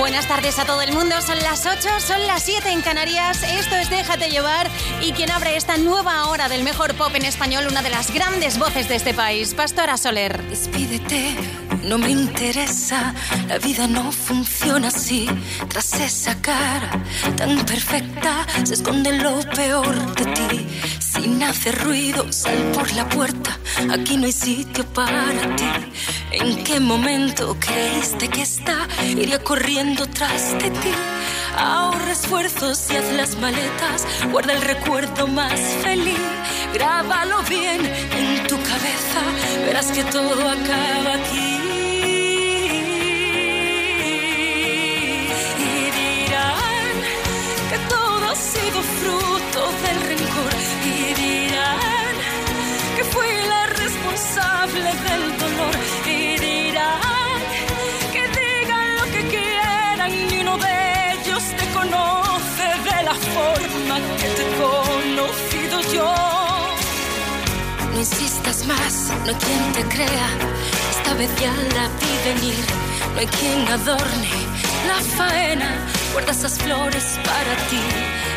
Buenas tardes a todo el mundo, son las 8, son las 7 en Canarias, esto es Déjate llevar y quien abre esta nueva hora del mejor pop en español, una de las grandes voces de este país, Pastora Soler. Despídete, no me interesa, la vida no funciona así, tras esa cara tan perfecta se esconde lo peor de ti, sin hacer ruido, sal por la puerta, aquí no hay sitio para ti. ¿En qué momento creíste que está? Iría corriendo tras de ti. Ahorra esfuerzos y haz las maletas. Guarda el recuerdo más feliz. Grábalo bien en tu Verás que todo acaba aquí. Y dirán que todo ha sido fruto del rencor. Y dirán que fui la responsable del dolor y dirán que digan lo que quieran ni uno de ellos te conoce de la forma que te he conocido yo. Insistas más, no hay quien te crea, esta vez ya la vi venir, no hay quien adorne la faena, guarda esas flores para ti.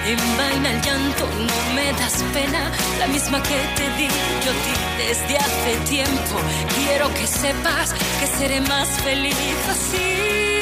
Envaina el llanto, no me das pena, la misma que te di yo a ti desde hace tiempo. Quiero que sepas que seré más feliz así.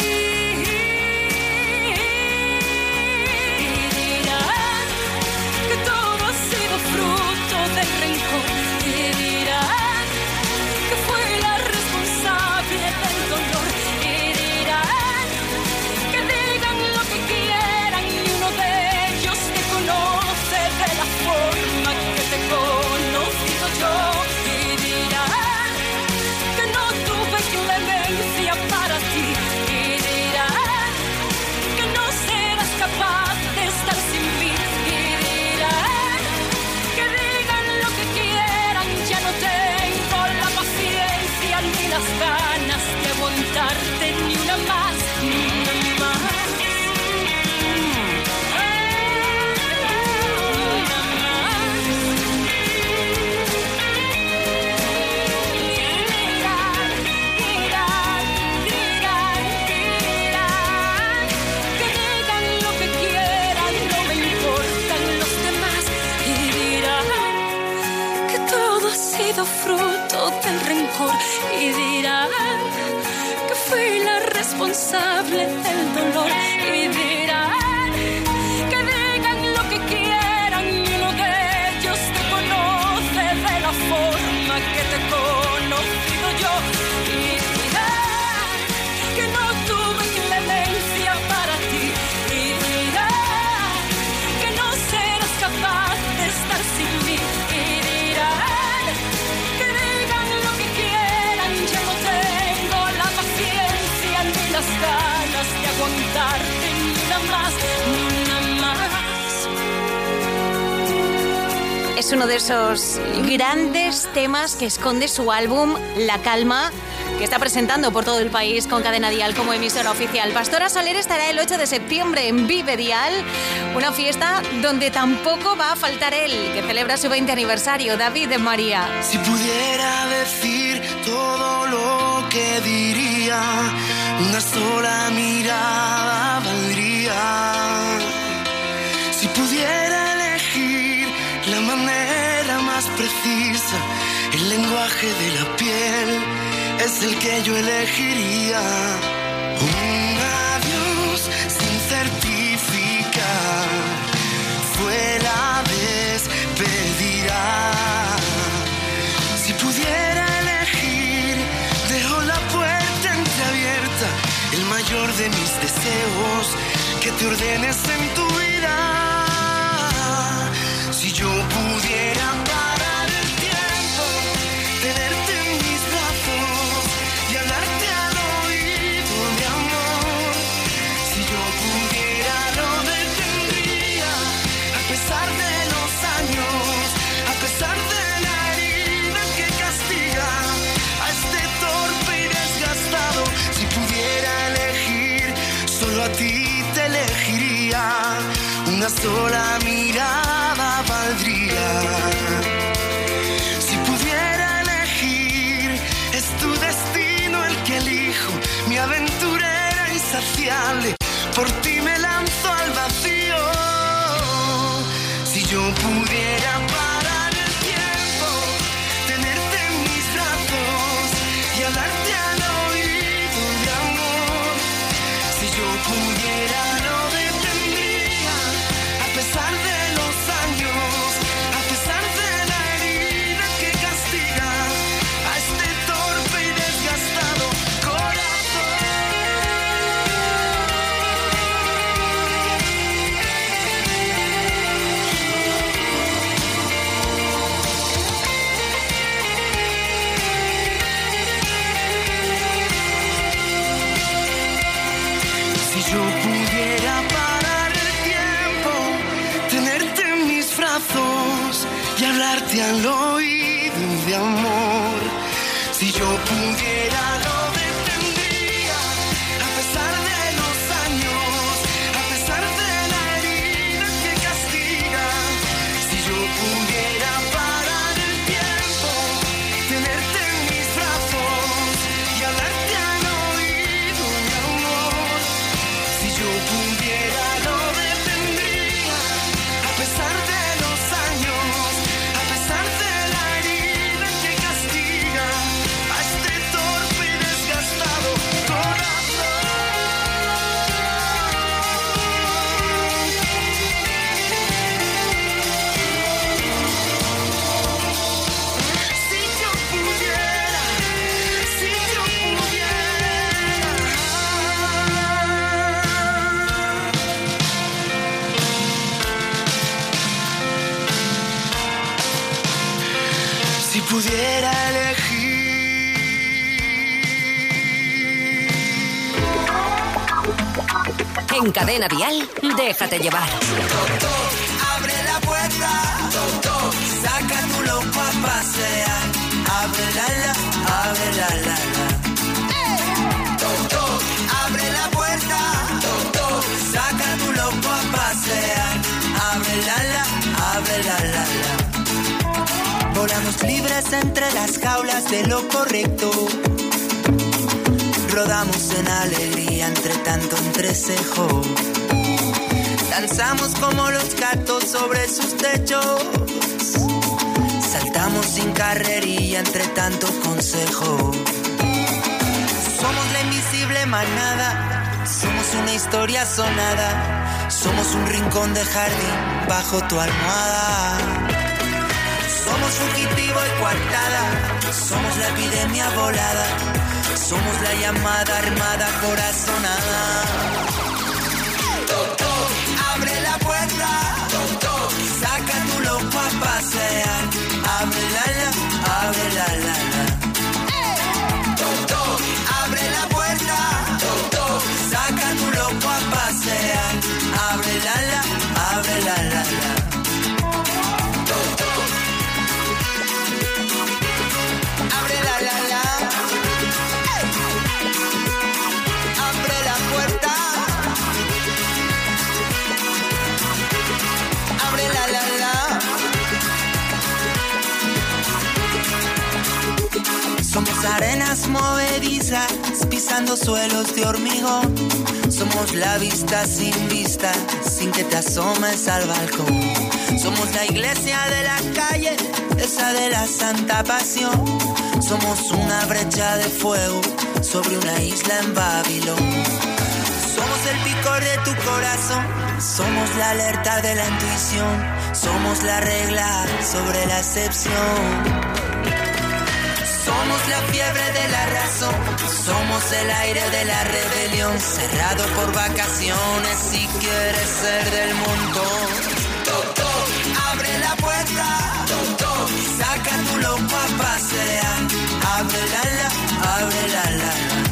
Es uno de esos grandes temas que esconde su álbum La Calma, que está presentando por todo el país con Cadena Dial como emisora oficial. Pastora Soler estará el 8 de septiembre en Vive Dial, una fiesta donde tampoco va a faltar él, que celebra su 20 aniversario, David de María. Si pudiera decir todo lo que diría, una sola mirada es el que yo elegiría. Un adiós sin certificar fue la despedida. Si pudiera elegir, dejo la puerta entreabierta, el mayor de mis deseos, que te ordenes en tu sola mirada valdría. Si pudiera elegir, es tu destino el que elijo, mi aventurera insaciable, por ti Cadena Dial, déjate llevar. Abre la puerta, saca tu loco a pasear. Abre la la, abre la la. Abre la puerta, saca tu loco a pasear. Abre la la, abre la la. Volamos libres entre las jaulas de lo correcto. Rodamos en alegría entre tanto entrecejo. Danzamos como los gatos sobre sus techos. Saltamos sin carrería entre tanto consejo. Somos la invisible manada. Somos una historia sonada. Somos un rincón de jardín bajo tu almohada. Somos fugitivo y coartada. Somos la epidemia volada. Somos la llamada armada corazonada. Abre la puerta, saca tu loco a pasear. Abre la la, abre la la arenas movedizas pisando suelos de hormigón. Somos la vista sin vista, sin que te asomes al balcón. Somos la iglesia de la calle, esa de la santa pasión. Somos una brecha de fuego sobre una isla en Babilón. Somos el picor de tu corazón, somos la alerta de la intuición, somos la regla sobre la excepción. Somos la fiebre de la razón, somos el aire de la rebelión, cerrado por vacaciones si quieres ser del montón. Toc, abre la puerta, toc, saca tu loco a pasear, abre la la,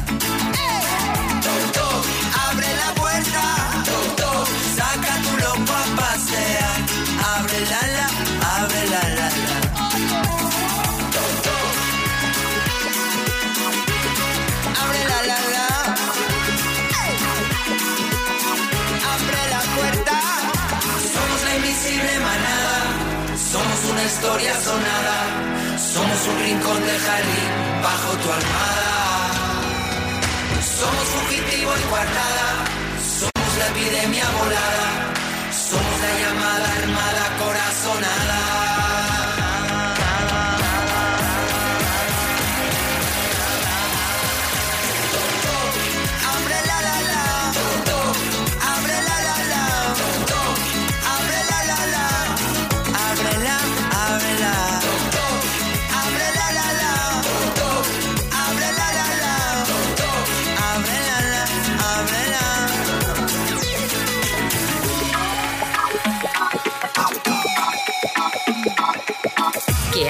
historia sonada. Somos un rincón de jardín bajo tu almohada. Somos fugitivo y coartada, somos la epidemia volada, somos la llamada armada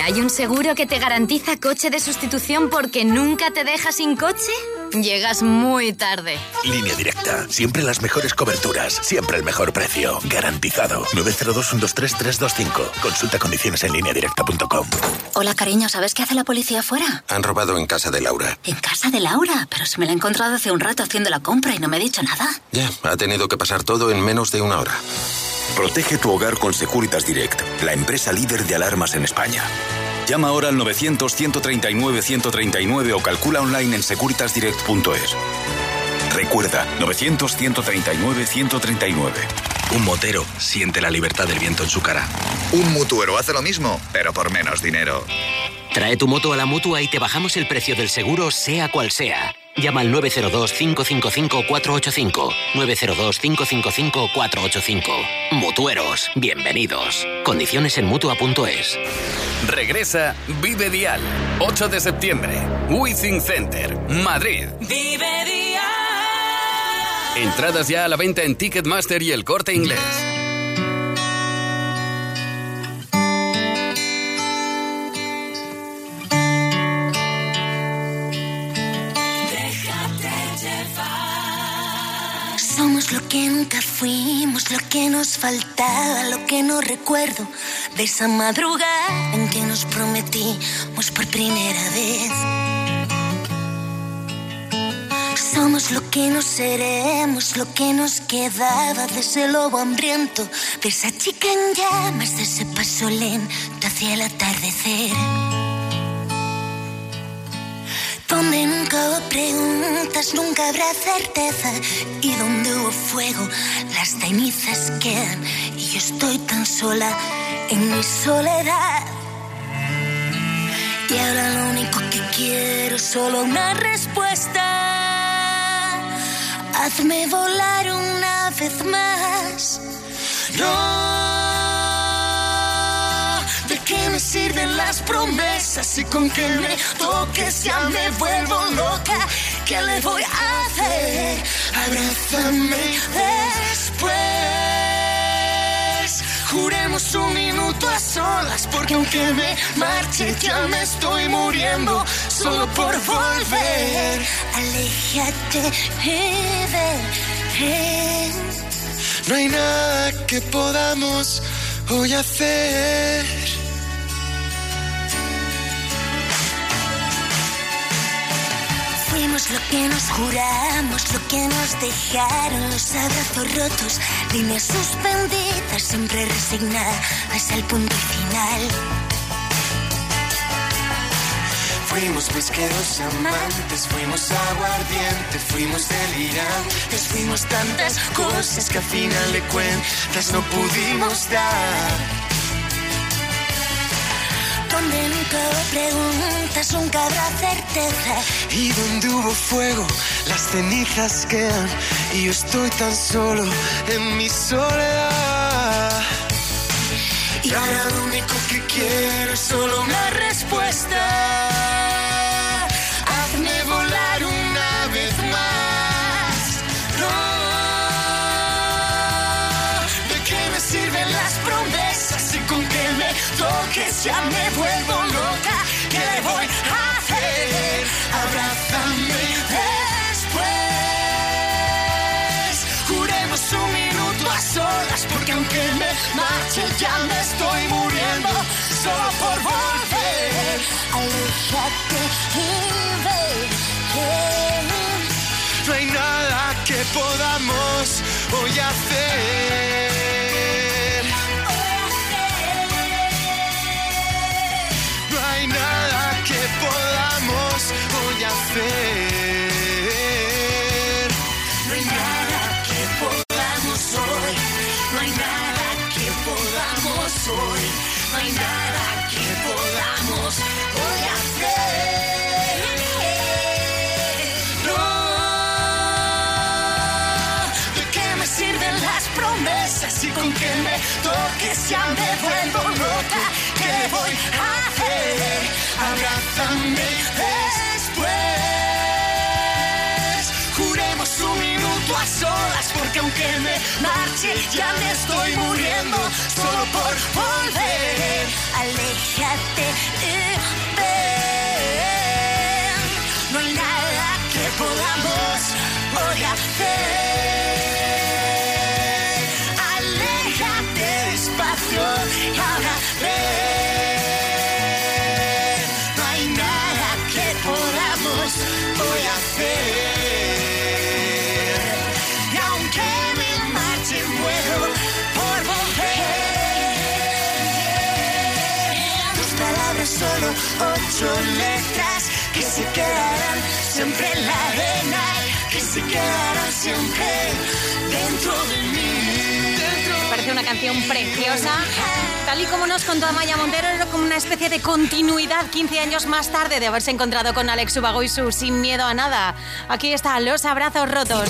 hay un seguro que te garantiza coche de sustitución porque nunca te deja sin coche? Llegas muy tarde. Línea directa. Siempre las mejores coberturas. Siempre el mejor precio. Garantizado. 902-123-325. Consulta condiciones en lineadirecta.com. Hola, cariño, ¿sabes qué hace la policía afuera? Han robado en casa de Laura. En casa de Laura, pero se me la he encontrado hace un rato haciendo la compra y no me ha dicho nada. Ya, ha tenido que pasar todo en menos de una hora. Protege tu hogar con Securitas Direct, la empresa líder de alarmas en España. Llama ahora al 900-139-139 o calcula online en securitasdirect.es. Recuerda, 900-139-139. Un motero siente la libertad del viento en su cara. Un mutuero hace lo mismo, pero por menos dinero. Trae tu moto a la mutua y te bajamos el precio del seguro, sea cual sea. Llama al 902-555-485. 902-555-485. Mutueros, bienvenidos. Condiciones en mutua.es. Regresa Vive Dial. 8 de septiembre. Wizzing Center, Madrid. Vive día. Entradas ya a la venta en Ticketmaster y el corte inglés. Que nunca fuimos, lo que nos faltaba, lo que no recuerdo de esa madrugada en que nos prometimos por primera vez. Somos lo que no seremos, lo que nos quedaba de ese lobo hambriento, de esa chica en llamas, de ese paso lento hacia el atardecer. Donde nunca hubo preguntas, nunca habrá certeza. Y donde hubo fuego, las cenizas quedan. Y yo estoy tan sola en mi soledad. Y ahora lo único que quiero es solo una respuesta. Hazme volar una vez más. No. ¿De qué me sirven las promesas y con que me toques ya me vuelvo loca? ¿Qué le voy a hacer? Abrázame después. Juremos un minuto a solas, porque aunque me marche ya me estoy muriendo solo por volver. Aléjate y ven. No hay nada que podamos hoy hacer. Lo que nos juramos, lo que nos dejaron los abrazos rotos, líneas suspendidas, siempre resignadas al punto final. Fuimos pesqueros amantes, fuimos aguardiente, fuimos delirantes, fuimos tantas cosas que al final de cuentas no pudimos dar. Donde nunca hubo preguntas, nunca habrá certeza. Y donde hubo fuego, las cenizas quedan. Y yo estoy tan solo en mi soledad. Y ahora lo único que quiero es solo una respuesta. Hazme volar una vez más. No. ¿De qué me sirven las promesas y con que me toques ya me marche ya me estoy muriendo solo por volver. Aléjate y ven. No hay nada que podamos hoy hacer. No hay nada que podamos hoy hacer. Ya me vuelvo loca, ¿qué voy a hacer? Abrázame después. Juremos un minuto a solas, porque aunque me marche, ya me estoy muriendo solo por volver. Aléjate y ven. No hay nada que podamos hoy hacer. Siempre dentro de mí. Me parece una canción preciosa. Tal y como nos contó Amaya Montero, era como una especie de continuidad 15 años más tarde de haberse encontrado con Alex Ubago y su Sin Miedo a Nada. Aquí están los abrazos rotos.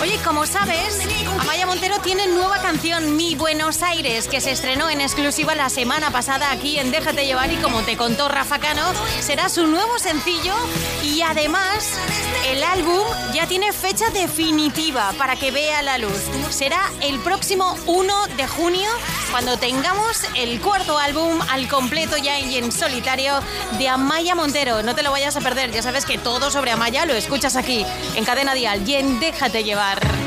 Oye, como sabes, Amaya Montero tiene nueva canción, Mi Buenos Aires, que se estrenó en exclusiva la semana pasada aquí en Déjate Llevar y como te contó Rafa Cano, será su nuevo sencillo y además el álbum ya tiene fecha definitiva para que vea la luz. Será el próximo 1 de junio cuando tengamos el cuarto álbum al completo ya en solitario de Amaya Montero. No te lo vayas a perder, ya sabes que todo sobre Amaya lo escuchas aquí en Cadena Dial y en Déjate Llevar.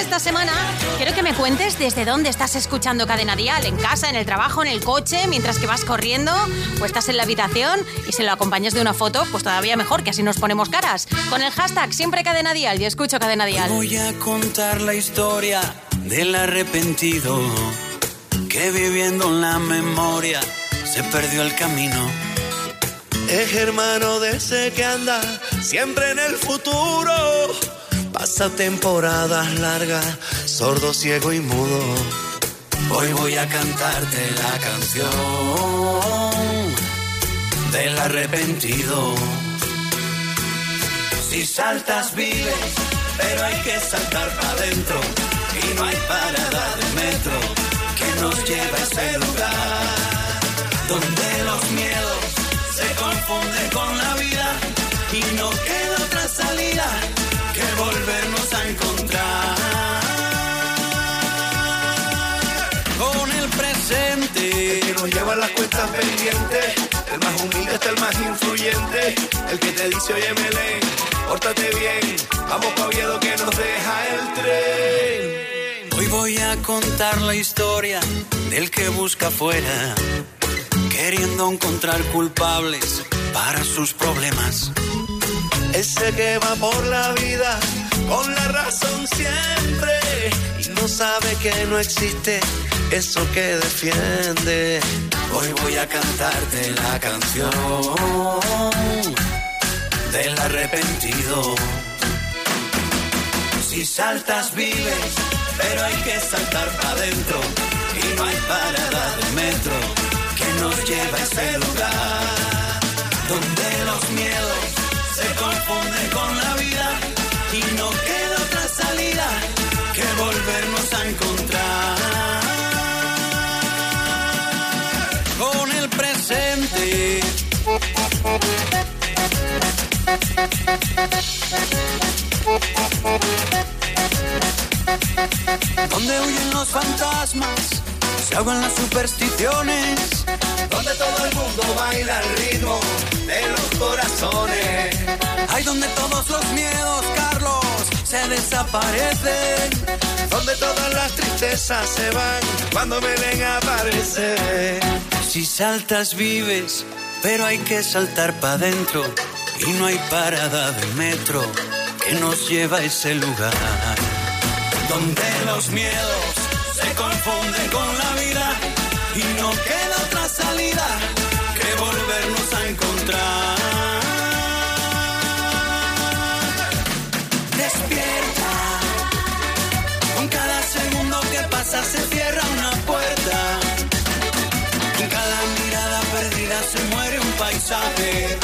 Esta semana, quiero que me cuentes desde dónde estás escuchando Cadena Dial. En casa, en el trabajo, en el coche, mientras que vas corriendo o estás en la habitación y si lo acompañas de una foto, pues todavía mejor, que así nos ponemos caras. Con el hashtag siempre Cadena Dial y escucho Cadena Dial. Voy a contar la historia del arrepentido que viviendo en la memoria se perdió el camino. Es hermano de ese que anda siempre en el futuro. Pasa temporadas largas, sordo, ciego y mudo. Hoy voy a cantarte la canción del arrepentido. Si saltas vives, pero hay que saltar para adentro. Y no hay parada de metro que nos lleve a ese lugar donde los miedos se confunden con la vida y no queda otra salida volvernos a encontrar con el presente que nos lleva las cuentas pendientes. El más humilde está el más influyente. El que te dice, oye, Melén, pórtate bien. Vamos pa' Oviedo que nos deja el tren. Hoy voy a contar la historia del que busca afuera, queriendo encontrar culpables para sus problemas. Ese que va por la vida con la razón siempre y no sabe que no existe eso que defiende. Hoy voy a cantarte la canción del arrepentido. Si saltas vives, pero hay que saltar para adentro y no hay parada de metro que nos lleve a ese lugar donde los Donde huyen los fantasmas, se ahogan las supersticiones. Donde todo el mundo baila al ritmo de los corazones. Hay donde todos los miedos, Carlos, se desaparecen. Donde todas las tristezas se van cuando Belén aparece. Si saltas vives, pero hay que saltar para adentro. Y no hay parada de metro que nos lleva a ese lugar. Donde los miedos se confunden con la vida y no queda otra salida que volvernos a encontrar. Despierta, con cada segundo que pasa se cierra una puerta. En cada mirada perdida se muere un paisaje.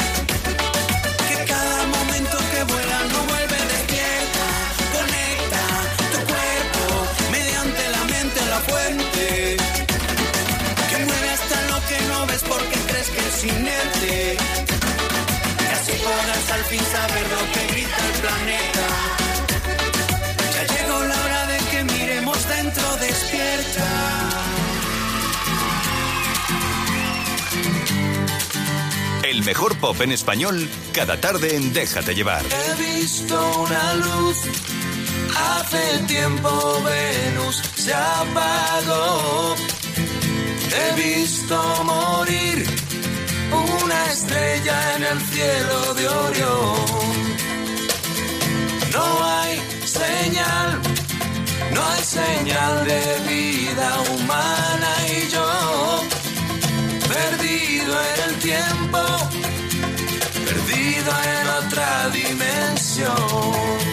Inerte. Y así podrás al fin saber lo que grita el planeta. Ya llegó la hora de que miremos dentro despierta. El mejor pop en español cada tarde en Déjate llevar. He visto una luz, hace tiempo Venus se apagó. He visto en el cielo de Orión. No hay señal, no hay señal de vida humana y yo, perdido en el tiempo, perdido en otra dimensión.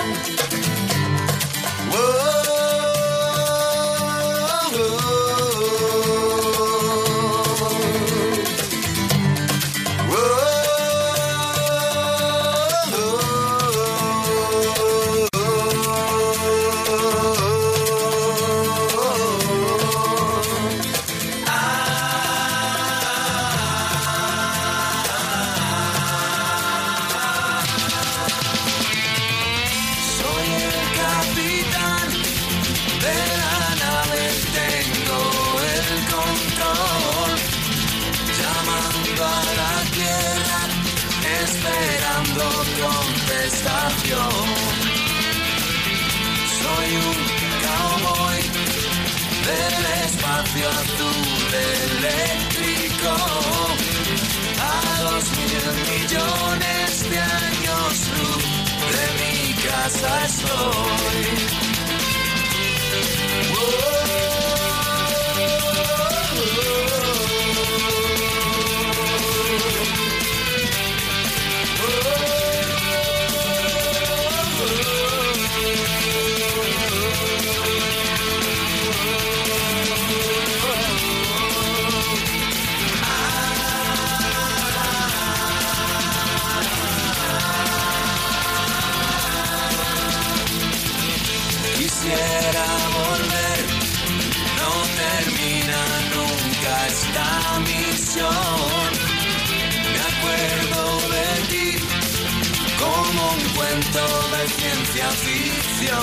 Ficción.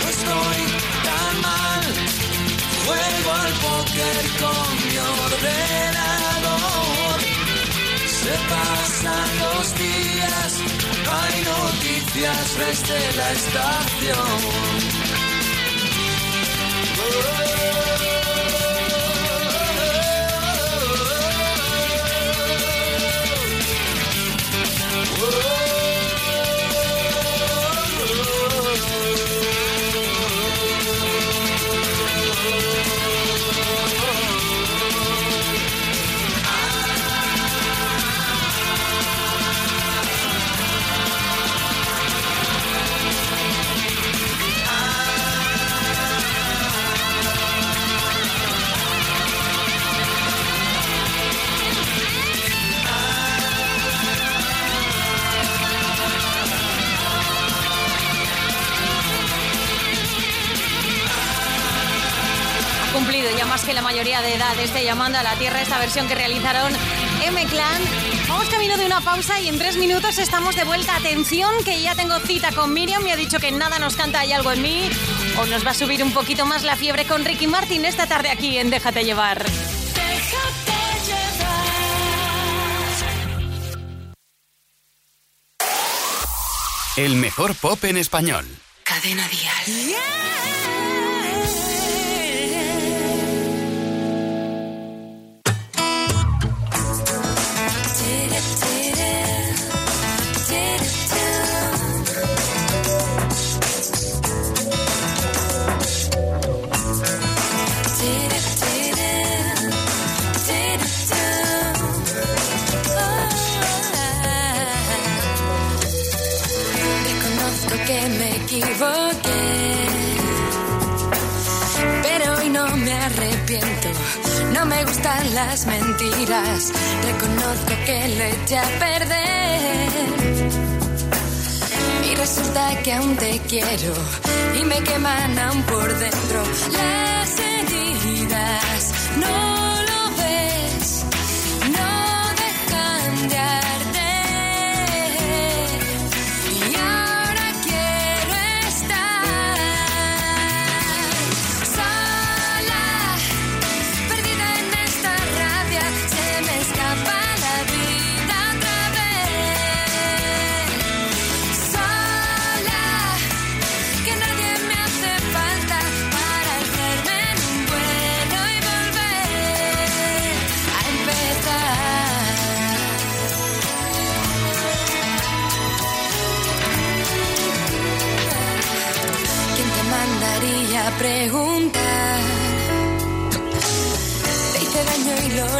No estoy tan mal, juego al póker con mi ordenador. Se pasan los días, hay noticias desde la estación. Que la mayoría de edad este Llamando a la Tierra, esta versión que realizaron M-Clan. Vamos camino de una pausa y en tres minutos estamos de vuelta. Atención, que ya tengo cita con Miriam. Me ha dicho que nada nos canta Hay algo en mí. O nos va a subir un poquito más la fiebre con Ricky Martin esta tarde aquí en Déjate llevar. El mejor pop en español. Cadena Dial. Reconozco que lo eché a perder. Y resulta que aún te quiero y me queman por dentro las heridas.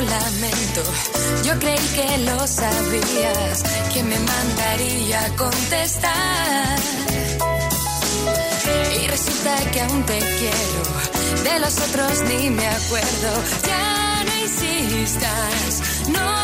Lamento. Yo creí que lo sabías. ¿Quién me mandaría a contestar? Y resulta que aún te quiero. De los otros ni me acuerdo. Ya no insistas, no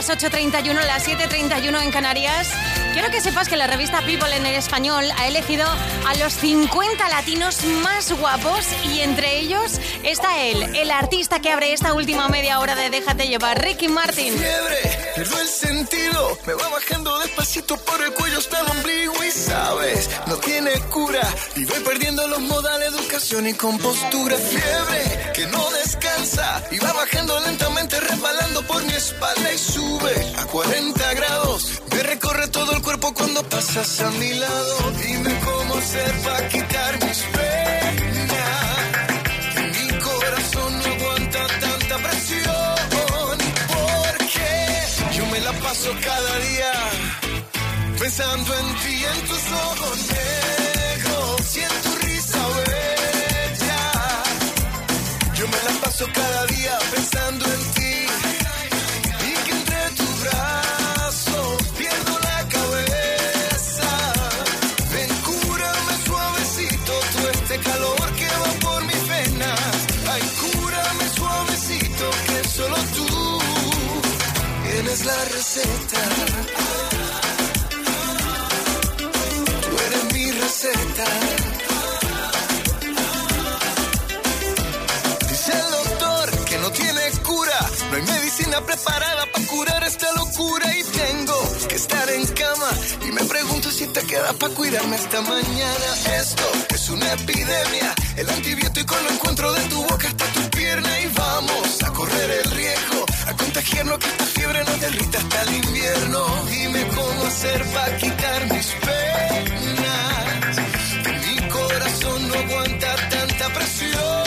las 8.31, las 7.31 en Canarias. Quiero que sepas que la revista People en el español ha elegido a los 50 latinos más guapos y entre ellos está él, el artista que abre esta última media hora de Déjate llevar, Ricky Martin. Fiebre, pierdo el sentido, me va bajando despacito por el cuello hasta el ombligo y sabes, no tiene cura y voy perdiendo los modales, educación y compostura. Fiebre, que no descansa y va bajando lentamente resbalando por mi espalda y sube a 40 grados. Todo el cuerpo cuando pasas a mi lado. Dime cómo hacer para quitar mis penas. Mi corazón no aguanta tanta presión. Porque yo me la paso cada día pensando en ti, en tus ojos Tú eres mi receta. Dice el doctor que no tiene cura. No hay medicina preparada para curar esta locura. Y tengo que estar en cama. Y me pregunto si te queda para cuidarme esta mañana. Esto es una epidemia. El antibiótico lo encuentro de tu boca hasta tu pierna. Y vamos a correr el riesgo. A contagiarnos que esta fiebre nos derrita hasta el invierno. Dime cómo hacer para quitar mis penas. Mi corazón no aguanta tanta presión.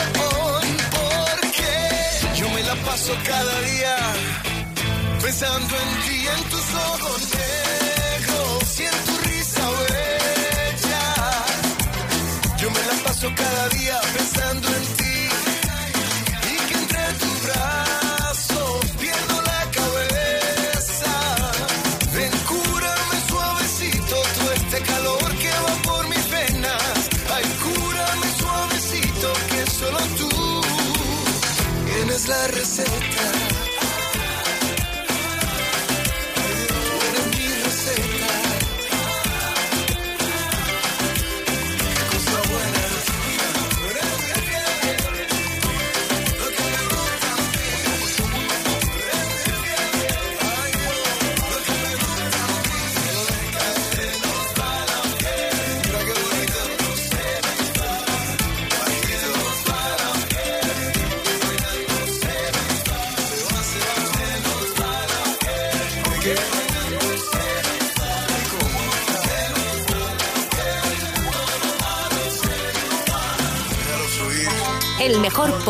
Porque yo me la paso cada día pensando en ti, en tus ojos negros y en tu risa bella. Yo me la paso cada día pensando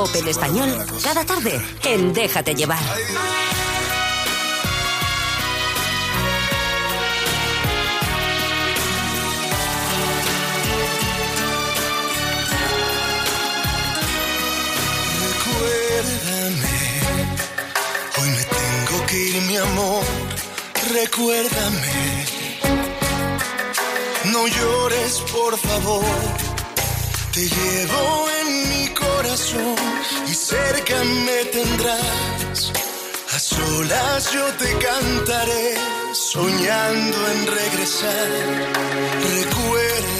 pop en español cada tarde en Déjate llevar. Yo te cantaré, soñando en regresar. Recuérdame,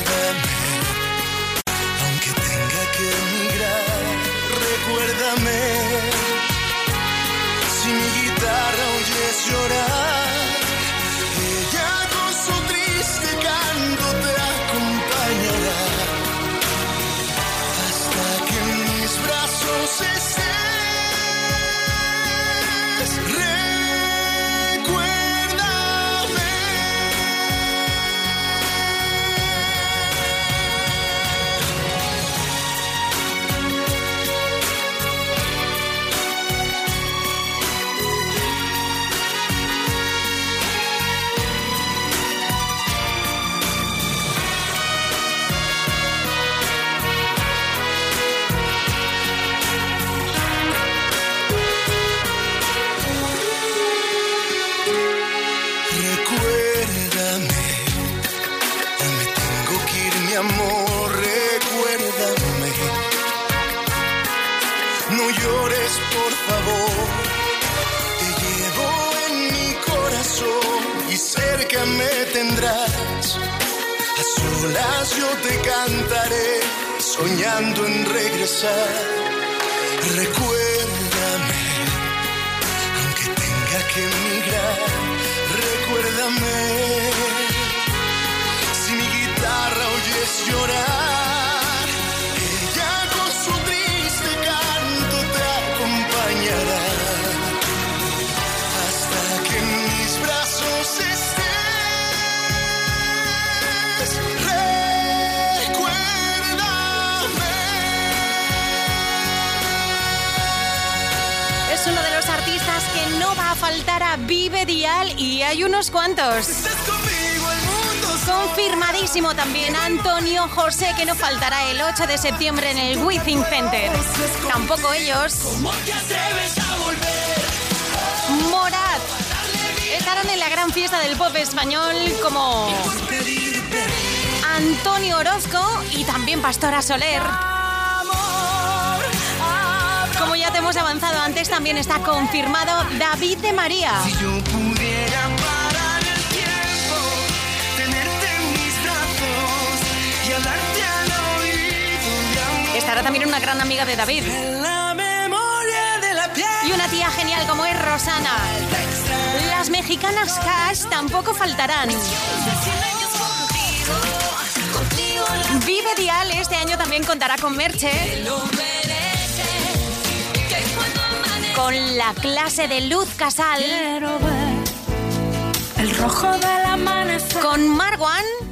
José que no faltará el 8 de septiembre en el Withing Center. Tampoco ellos. Morat. Estarán en la gran fiesta del pop español como Antonio Orozco y también Pastora Soler. Como ya te hemos avanzado antes, también está confirmado David de María. También una gran amiga de David. Y una tía genial como es Rosana. Las mexicanas Cash tampoco faltarán. Vive Dial este año también contará con Merche. Con la clase de Luz Casal. Con Marwan.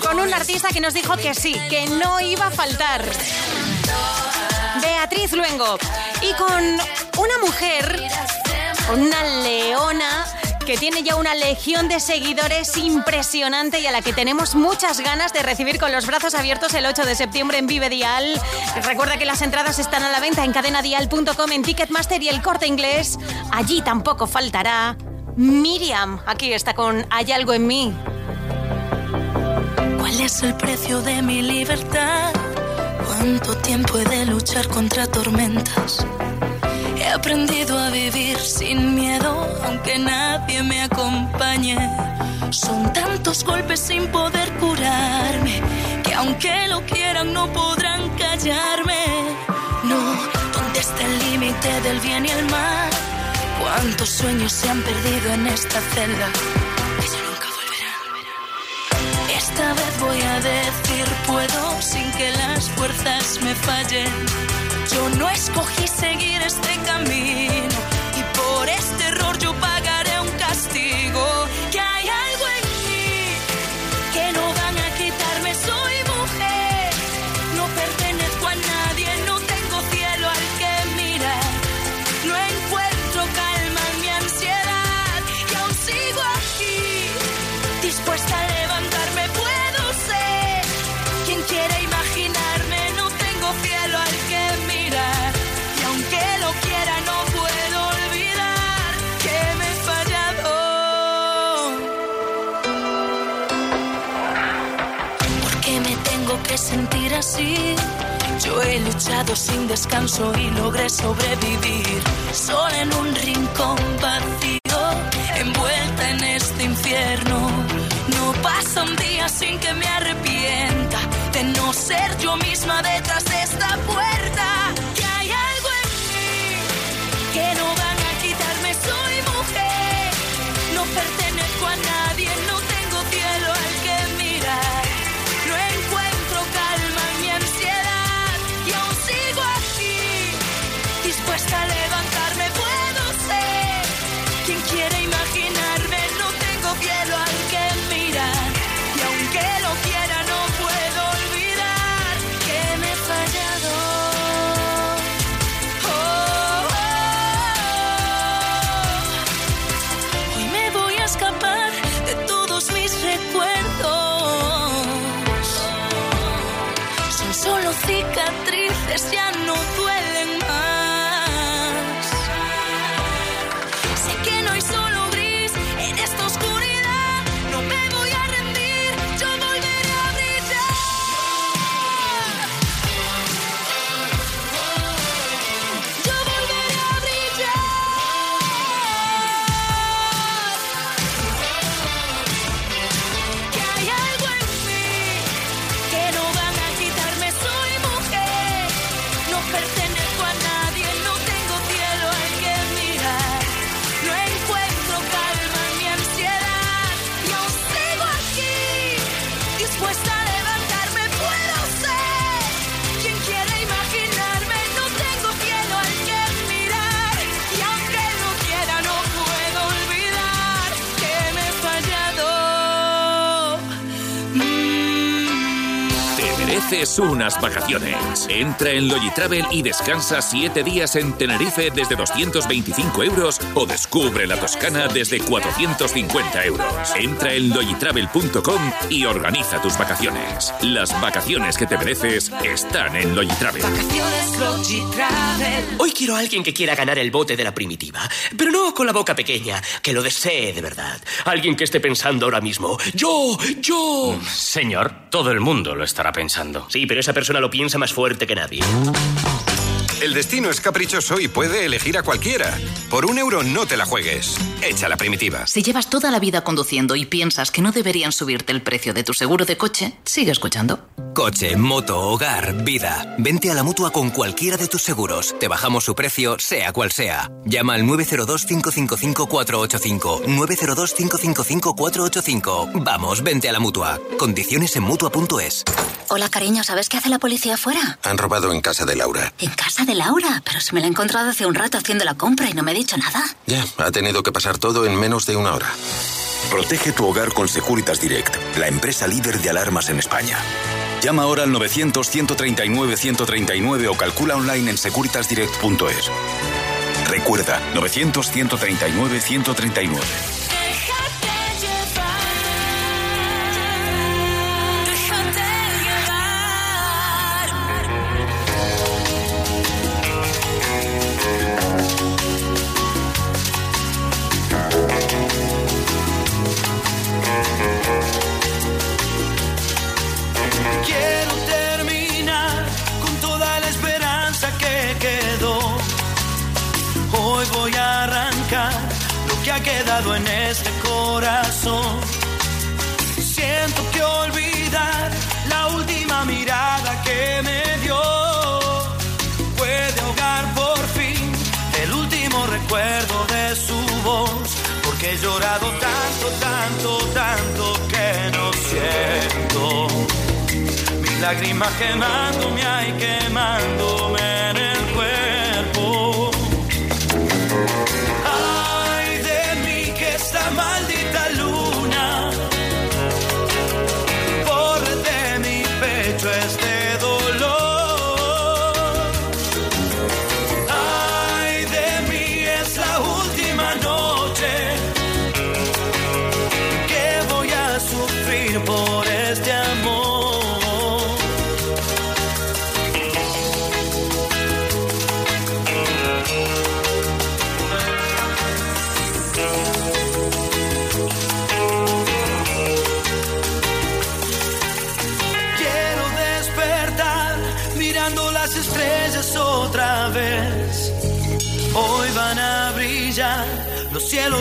Carlos. Con un artista que nos dijo que sí, que no iba a faltar. Beatriz Luengo. Y con una mujer, una leona que tiene ya una legión de seguidores impresionante y a la que tenemos muchas ganas de recibir con los brazos abiertos el 8 de septiembre en Vive Dial. Recuerda que las entradas están a la venta en cadenadial.com, en Ticketmaster y el corte inglés. Allí tampoco faltará Miriam. Aquí está con Hay algo en mí. ¿Cuál es el precio de mi libertad? ¿Cuánto tiempo he de luchar contra tormentas? He aprendido a vivir sin miedo, aunque nadie me acompañe. Son tantos golpes sin poder curarme, que aunque lo quieran no podrán callarme. No, ¿dónde está el límite del bien y el mal? ¿Cuántos sueños se han perdido en esta celda? Que nunca volverán. Esta vez voy a decir puedo sin que las fuerzas me fallen. Yo no escogí seguir este camino y por este error yo pagaré descanso y logré sobrevivir. Sola en un rincón vacío, envuelta en este infierno. No pasa un día sin que me arrepienta de no ser yo misma detrás de esta unas vacaciones. Entra en Logitravel y descansa 7 días en Tenerife desde 225 euros o descubre la Toscana desde 450 euros. Entra en logitravel.com y organiza tus vacaciones. Las vacaciones que te mereces están en Logitravel. Hoy quiero a alguien que quiera ganar el bote de la primitiva, pero no con la boca pequeña, que lo desee de verdad. Alguien que esté pensando ahora mismo, yo, yo. Señor, todo el mundo lo estará pensando. Sí, pero esa persona lo piensa más fuerte que nadie. El destino es caprichoso y puede elegir a cualquiera. Por un euro no te la juegues. Echa la primitiva. Si llevas toda la vida conduciendo y piensas que no deberían subirte el precio de tu seguro de coche, sigue escuchando. Coche, moto, hogar, vida. Vente a la mutua con cualquiera de tus seguros. Te bajamos su precio, sea cual sea. Llama al 902-555-485. 902-555-485. Vamos, vente a la mutua. Condiciones en mutua.es. Hola, cariño, ¿sabes qué hace la policía afuera? Han robado en casa de Laura. En casa de Laura, pero se me la he encontrado hace un rato haciendo la compra y no me ha dicho nada. Ya, ha tenido que pasar todo en menos de una hora. Protege tu hogar con Securitas Direct, la empresa líder de alarmas en España. Llama ahora al 900-139-139 o calcula online en securitasdirect.es. Recuerda, 900-139-139. En este corazón. Siento que olvidar la última mirada que me dio puede ahogar por fin el último recuerdo de su voz. Porque he llorado tanto, tanto, tanto que no siento mis lágrimas quemándome, ay, quemándome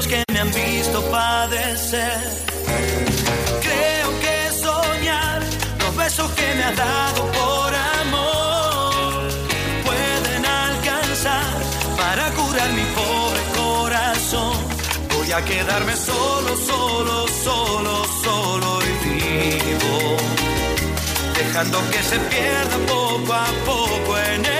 que me han visto padecer. Creo que soñar los besos que me has dado por amor pueden alcanzar para curar mi pobre corazón. Voy a quedarme solo, solo, solo, solo y vivo dejando que se pierda poco a poco en el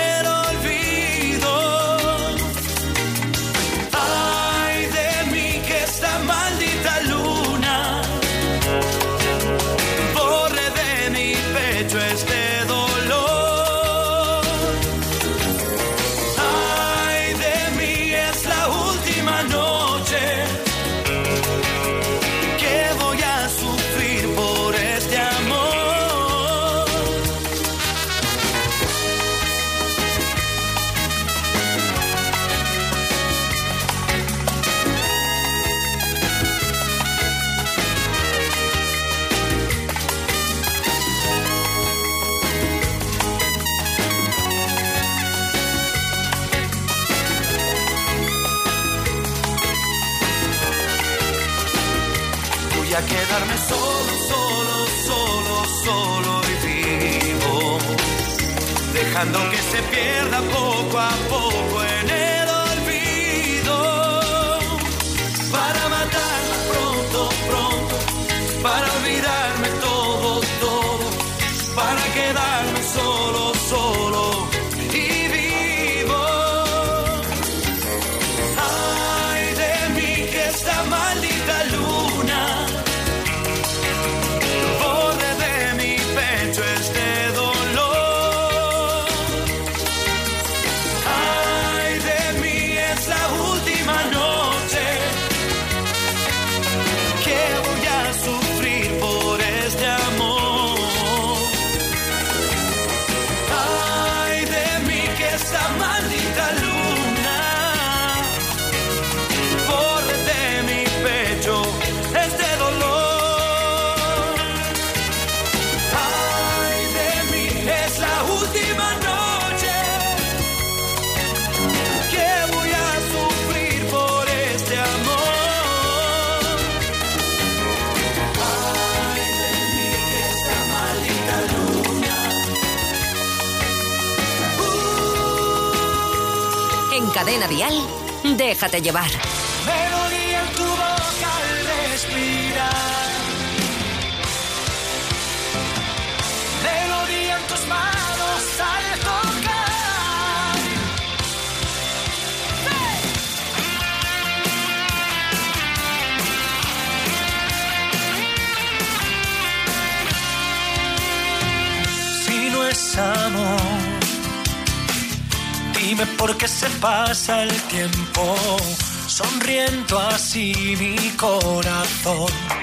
pierda poco déjate llevar. porque se pasa el tiempo sonriendo así mi corazón.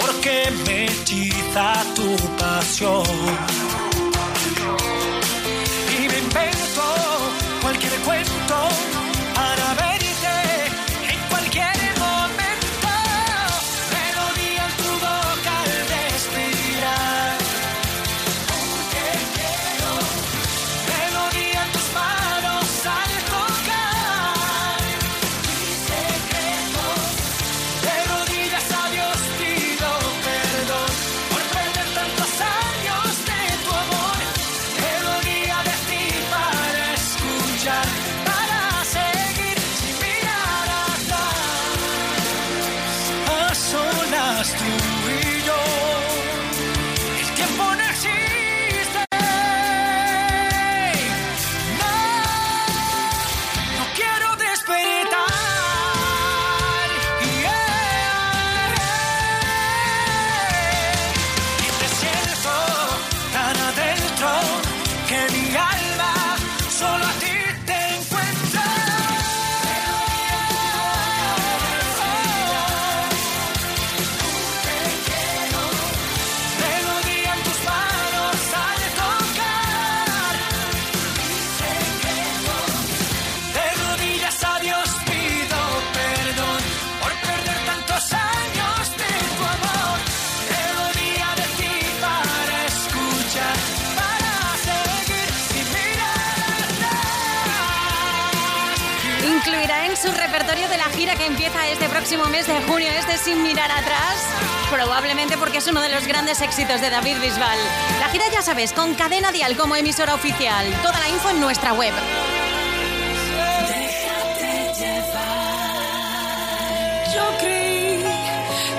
porque me hechiza tu pasión. de la gira que empieza este próximo mes de junio, este sin mirar atrás, probablemente porque es uno de los grandes éxitos de David Bisbal. La gira ya sabes, con cadena dial como emisora oficial. Toda la info en nuestra web. Déjate llevar. Yo creí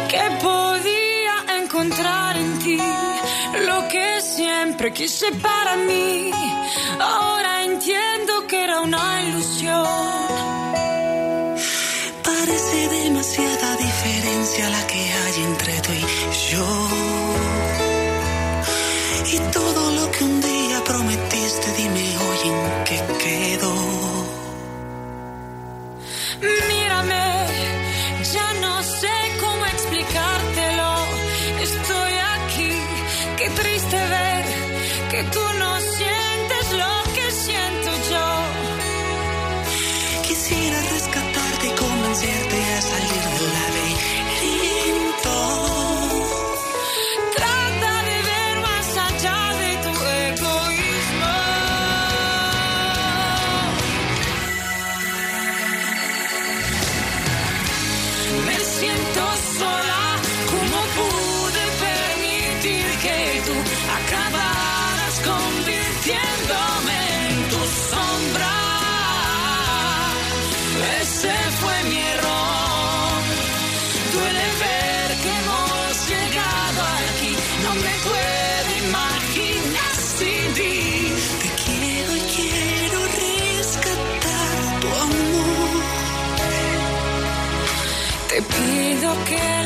que podía encontrar en ti lo que siempre quise para mí. Ahora entiendo que era una ilusión demasiada diferencia la que hay entre tú y yo. Y todo lo que un día prometiste, dime hoy en Okay.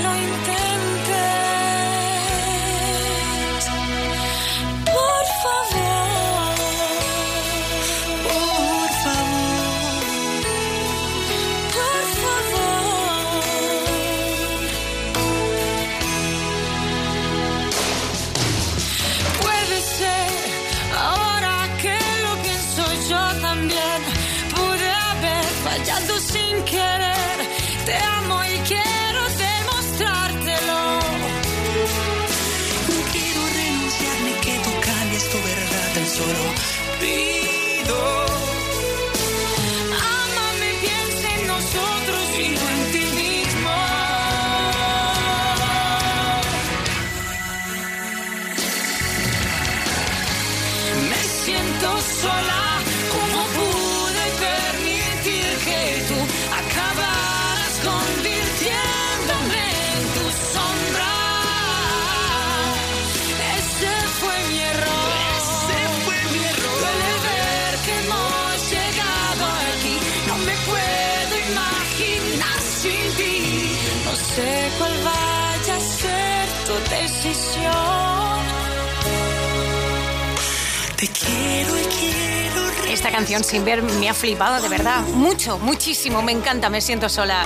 Esta canción sin ver me ha flipado, de verdad. Mucho, muchísimo. Me encanta, me siento sola.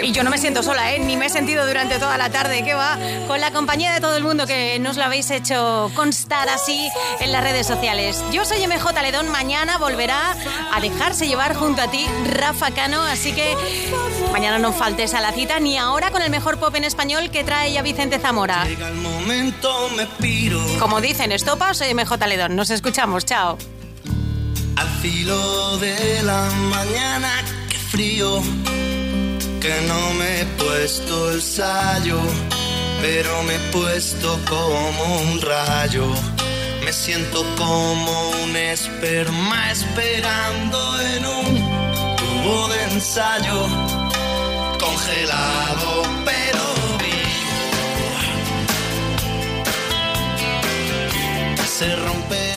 Y yo no me siento sola, ¿eh? Ni me he sentido durante toda la tarde. ¿Qué va? Con la compañía de todo el mundo que nos lo habéis hecho constar así en las redes sociales. Yo soy MJ Ledón. Mañana volverá a dejarse llevar junto a ti Rafa Cano. Así que mañana no faltes a la cita ni ahora con el mejor pop en español que trae ya Vicente Zamora. Llega el momento, me piro. Como dicen, estopa, soy MJ Ledón. Nos escuchamos. Chao. Al filo de la mañana, qué frío, que no me he puesto el sayo, pero me he puesto como un rayo. Me siento como un esperma esperando en un tubo de ensayo, congelado pero vivo. Se rompe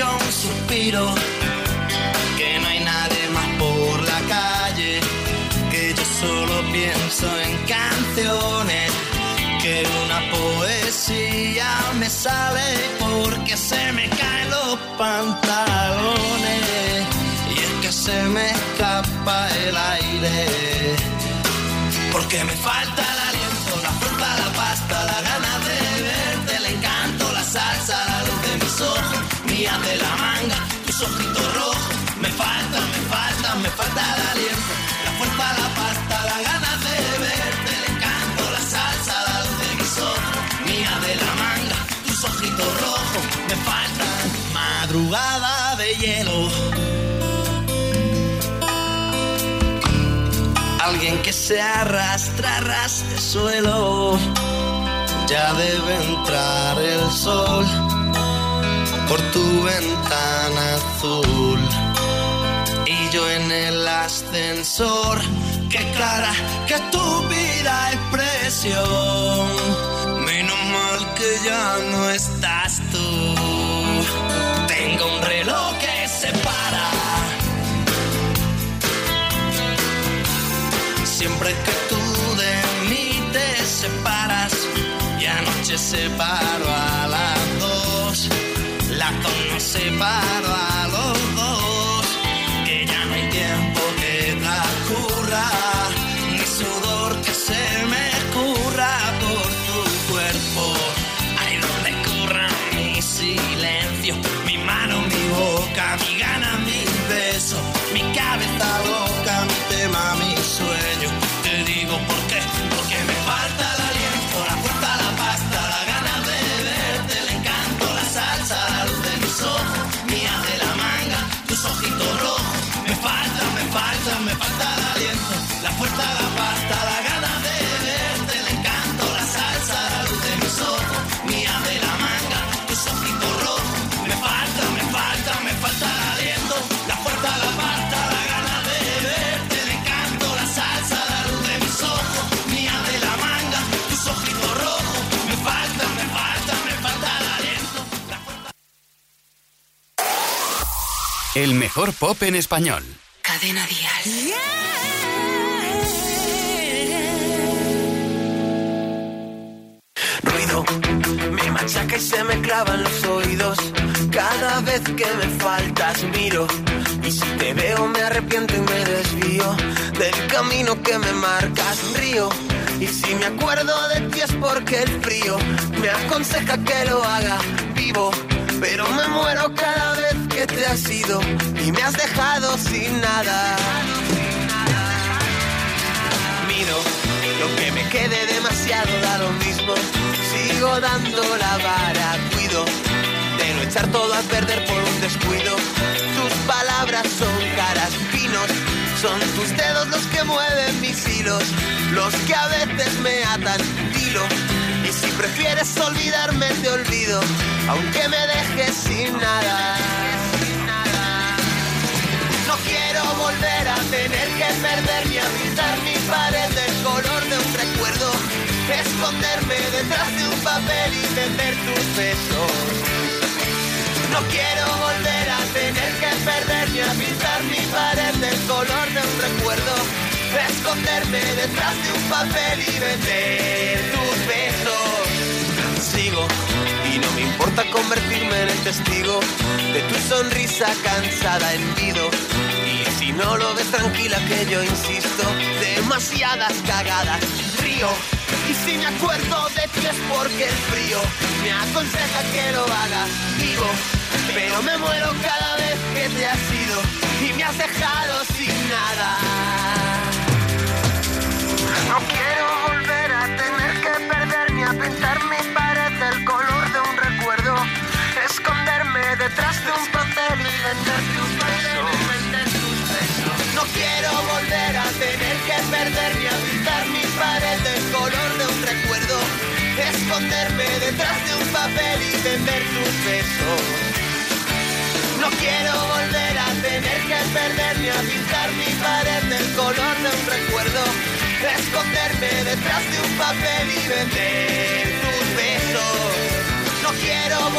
un suspiro, que no hay nadie más por la calle, que yo solo pienso en canciones, que una poesía me sale porque se me caen los pantalones. Y es que se me escapa el aire, porque me falta ojitos rojos, me falta, me falta, me falta el aliento, la fuerza, la pasta, la gana de verte, el encanto, la salsa, la luz de mis ojos, mía de la manga, tus ojitos rojos, me faltan madrugada de hielo. Alguien que se arrastra, arrastre suelo. Ya debe entrar el sol por tu ventana azul. Y yo en el ascensor, qué clara, que estúpida expresión. Menos mal que ya no estás tú. Tengo un reloj que se para. Siempre que tú de mí te separas y anoche separo a mejor pop en español. Cadena Dial. Ruido me machaca y se me clavan los oídos. Cada vez que me faltas miro. Y si te veo me arrepiento y me desvío del camino que me marcas río. Y si me acuerdo de ti es porque el frío me aconseja que lo haga vivo. Pero me muero cada vez te has ido y me has dejado sin nada. Miro lo que me quede demasiado da lo mismo. Sigo dando la vara, cuido de no echar todo a perder por un descuido. Tus palabras son caras pinos, son tus dedos los que mueven mis hilos, los que a veces me atan hilo. Y si prefieres olvidarme te olvido, aunque me dejes sin nada. Perder ni a pintar mi pared del color de un recuerdo. Esconderme detrás de un papel y vender tus besos. No quiero volver a tener que perder ni a pintar mi pared del color de un recuerdo. Esconderme detrás de un papel y vender tus besos. Sigo y no me importa convertirme en el testigo de tu sonrisa cansada en nido. Si no lo ves tranquila que yo insisto, demasiadas cagadas río. Y si me acuerdo de ti es porque el frío me aconseja que lo haga vivo. Pero me muero cada vez que te has ido y me has dejado sin nada. No quiero volver a tener que perder ni a pintar mi tener que perder ni a pintar mi pared del color de un recuerdo. Esconderme detrás de un papel y vender tus besos. No quiero volver a tener que perder ni a pintar mi pared del color de un recuerdo. Esconderme detrás de un papel y vender tus besos. No quiero